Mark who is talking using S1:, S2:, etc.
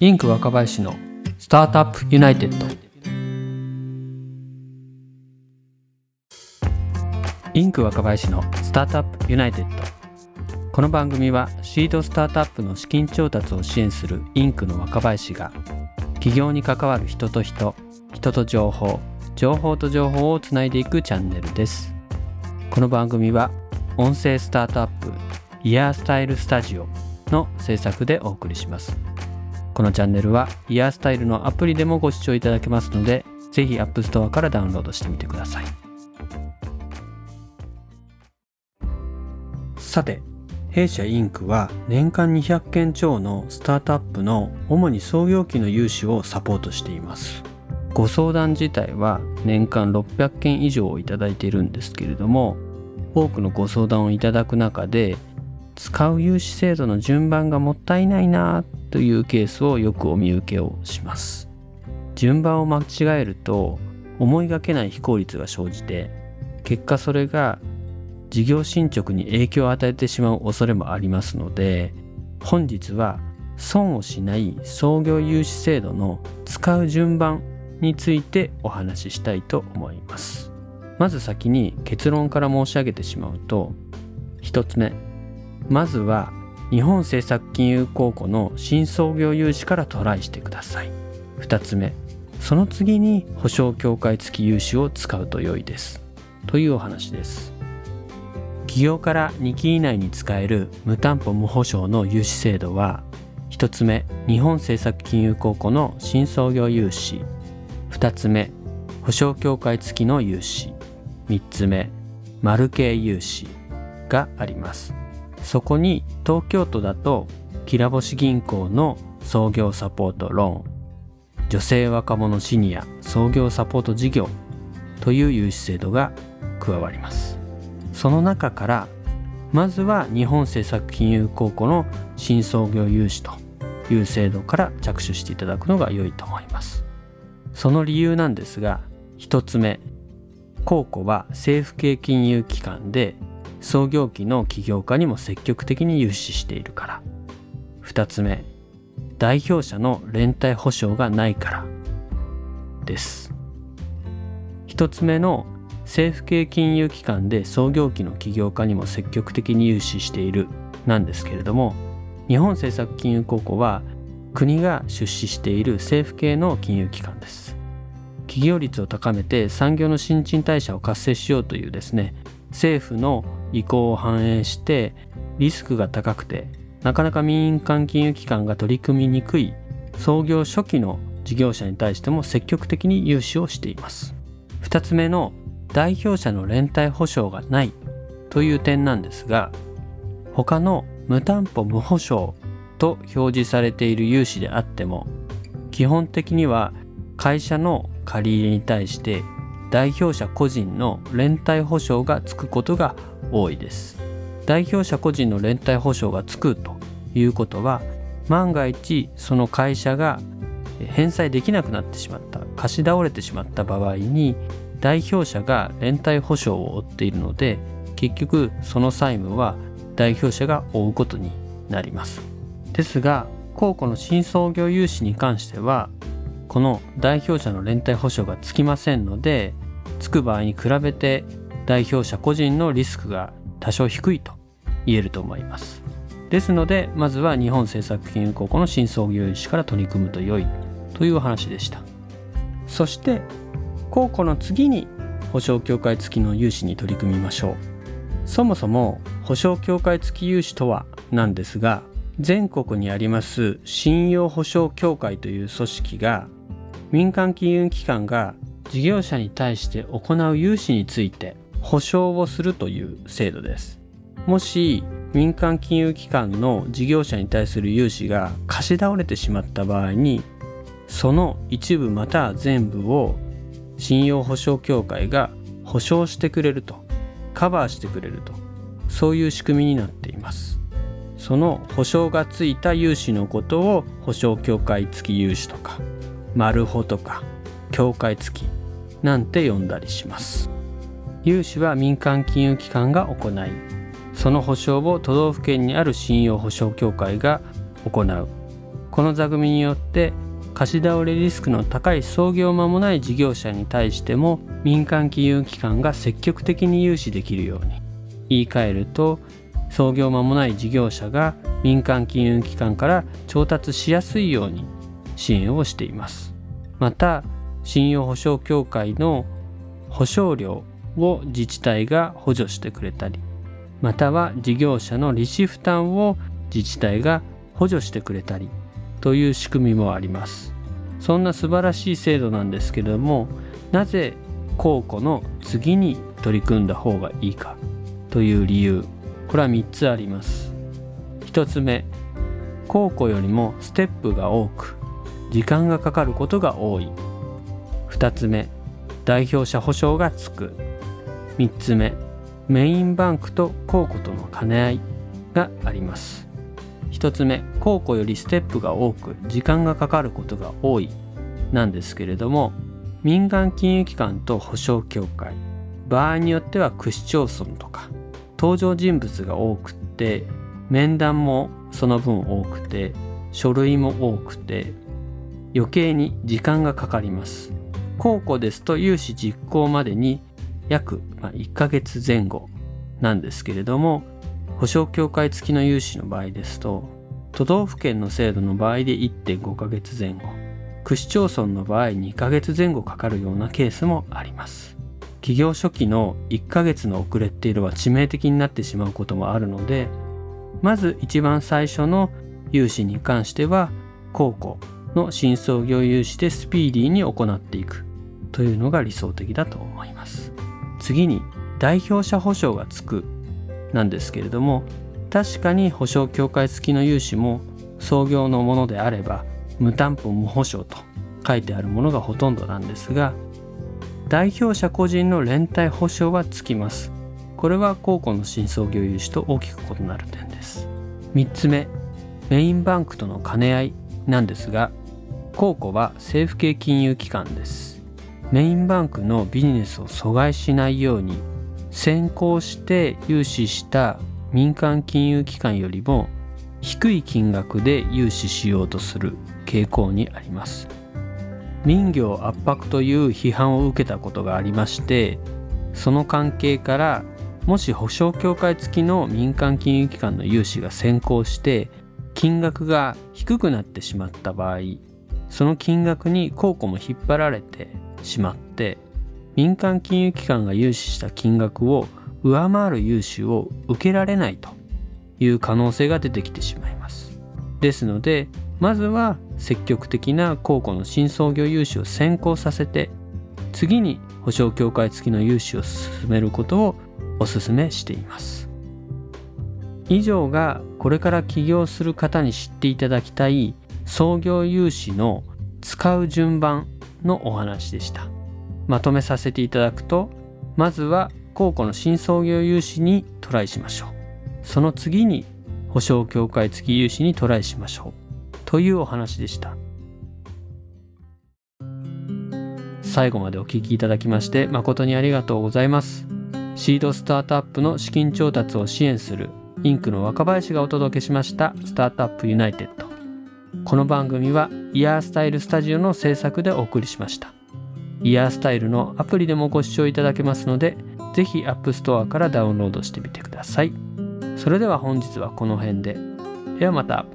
S1: インク若林の Startup United。インク若林の Startup United。この番組はシードスタートアップの資金調達を支援するインクの若林が起業に関わる人と人人と情報情報と情報をつないでいくチャンネルです。この番組は音声スタートアップイヤースタイルスタジオの制作でお送りします。このチャンネルはイヤースタイルのアプリでもご視聴いただけますので、ぜひ App Store からダウンロードしてみてください。さて、弊社インクは年間200件超のスタートアップの主に創業期の融資をサポートしています。ご相談自体は年間600件以上をいただいているんですけれども、多くのご相談をいただく中で使う融資制度の順番がもったいないなというケースをよくお見受けをします。順番を間違えると思いがけない非効率が生じて結果それが事業進捗に影響を与えてしまう恐れもありますので本日は損をしない創業融資制度の使う順番についてお話ししたいと思います。まず先に結論から申し上げてしまうと1つ目。まずは日本政策金融公庫の新創業融資からトライしてください。2つ目その次に保証協会付き融資を使うと良いです。というお話です。企業から2期以内に使える無担保無保証の融資制度は1つ目日本政策金融公庫の新創業融資。2つ目保証協会付きの融資。3つ目丸系融資があります。そこに東京都だときらぼし銀行の創業サポートローン女性若者シニア創業サポート事業という融資制度が加わります。その中からまずは日本政策金融公庫の新創業融資という制度から着手していただくのが良いと思います。その理由なんですが1つ目公庫は政府系金融機関で創業期の起業家にも積極的に融資しているから。2つ目代表者の連帯保証がないから。です。1つ目の政府系金融機関で創業期の起業家にも積極的に融資している。なんですけれども日本政策金融公庫は国が出資している政府系の金融機関です。企業率を高めて産業の新陳代謝を活性しようというですね政府の意向を反映してリスクが高くてなかなか民間金融機関が取り組みにくい創業初期の事業者に対しても積極的に融資をしています。2つ目の代表者の連帯保証がないという点なんですが他の無担保無保証と表示されている融資であっても基本的には会社の借り入れに対して代表者個人の連帯保証がつくことが多いです。代表者個人の連帯保証がつくということは万が一その会社が返済できなくなってしまった貸し倒れてしまった場合に代表者が連帯保証を負っているので結局その債務は代表者が負うことになります。ですが公庫の新創業融資に関してはこの代表者の連帯保証がつきませんのでつく場合に比べて代表者個人のリスクが多少低いと言えると思います。ですのでまずは日本政策金融公庫の新創業融資から取り組むと良いというお話でした。そして公庫の次に保証協会付きの融資に取り組みましょう。そもそも保証協会付き融資とはなんですが全国にあります信用保証協会という組織が民間金融機関が事業者に対して行う融資について保証をするという制度です。もし民間金融機関の事業者に対する融資が貸し倒れてしまった場合にその一部また全部を信用保証協会が保証してくれるとカバーしてくれるとそういう仕組みになっています。その保証がついた融資のことを保証協会付き融資とかマルホとか協会付きなんて呼んだりします。融資は民間金融機関が行いその保証を都道府県にある信用保証協会が行う。この座組によって貸し倒れリスクの高い創業間もない事業者に対しても民間金融機関が積極的に融資できるように。言い換えると創業間もない事業者が民間金融機関から調達しやすいように支援をしています。また信用保証協会の保証料を自治体が補助してくれたりまたは事業者の利子負担を自治体が補助してくれたりという仕組みもあります。そんな素晴らしい制度なんですけれどもなぜ公庫の次に取り組んだ方がいいかという理由これは3つあります。1つ目公庫よりもステップが多く時間がかかることが多い。2つ目代表者保証がつく。3つ目メインバンクと公庫との兼ね合いがあります。1つ目公庫よりステップが多く時間がかかることが多い。なんですけれども民間金融機関と保証協会場合によっては区市町村とか登場人物が多くって面談もその分多くて書類も多くて余計に時間がかかります。公庫ですと融資実行までに約1ヶ月前後なんですけれども保証協会付きの融資の場合ですと都道府県の制度の場合で1.5ヶ月前後区市町村の場合2ヶ月前後かかるようなケースもあります。企業初期の1ヶ月の遅れっていうのは致命的になってしまうこともあるのでまず一番最初の融資に関しては公庫の新創業融資でスピーディーに行っていくというのが理想的だと思います。次に代表者保証がつくなんですけれども確かに保証協会付きの融資も創業のものであれば無担保無保証と書いてあるものがほとんどなんですが代表者個人の連帯保証はつきます。これは公庫の新創業融資と大きく異なる点です。3つ目メインバンクとの兼ね合いなんですが公庫は政府系金融機関です。メインバンクのビジネスを阻害しないように先行して融資した民間金融機関よりも低い金額で融資しようとする傾向にあります。民業圧迫という批判を受けたことがありましてその関係からもし保証協会付きの民間金融機関の融資が先行して金額が低くなってしまった場合その金額に公庫も引っ張られてしまって民間金融機関が融資した金額を上回る融資を受けられないという可能性が出てきてしまいます。ですのでまずは積極的な公庫の新創業融資を先行させて次に保証協会付きの融資を進めることをお勧めしています。以上がこれから起業する方に知っていただきたい創業融資の使う順番のお話でした。まとめさせていただくとまずは公庫の新創業融資にトライしましょう。その次に保証協会付き融資にトライしましょう。というお話でした。最後までお聞きいただきまして誠にありがとうございます。シードスタートアップの資金調達を支援するインクの若林がお届けしましたスタートアップユナイテッド。この番組はイヤースタイルスタジオの制作でお送りしましたイヤースタイルのアプリでもご視聴いただけますので、ぜひ App Store からダウンロードしてみてください。それでは本日はこの辺で。ではまた。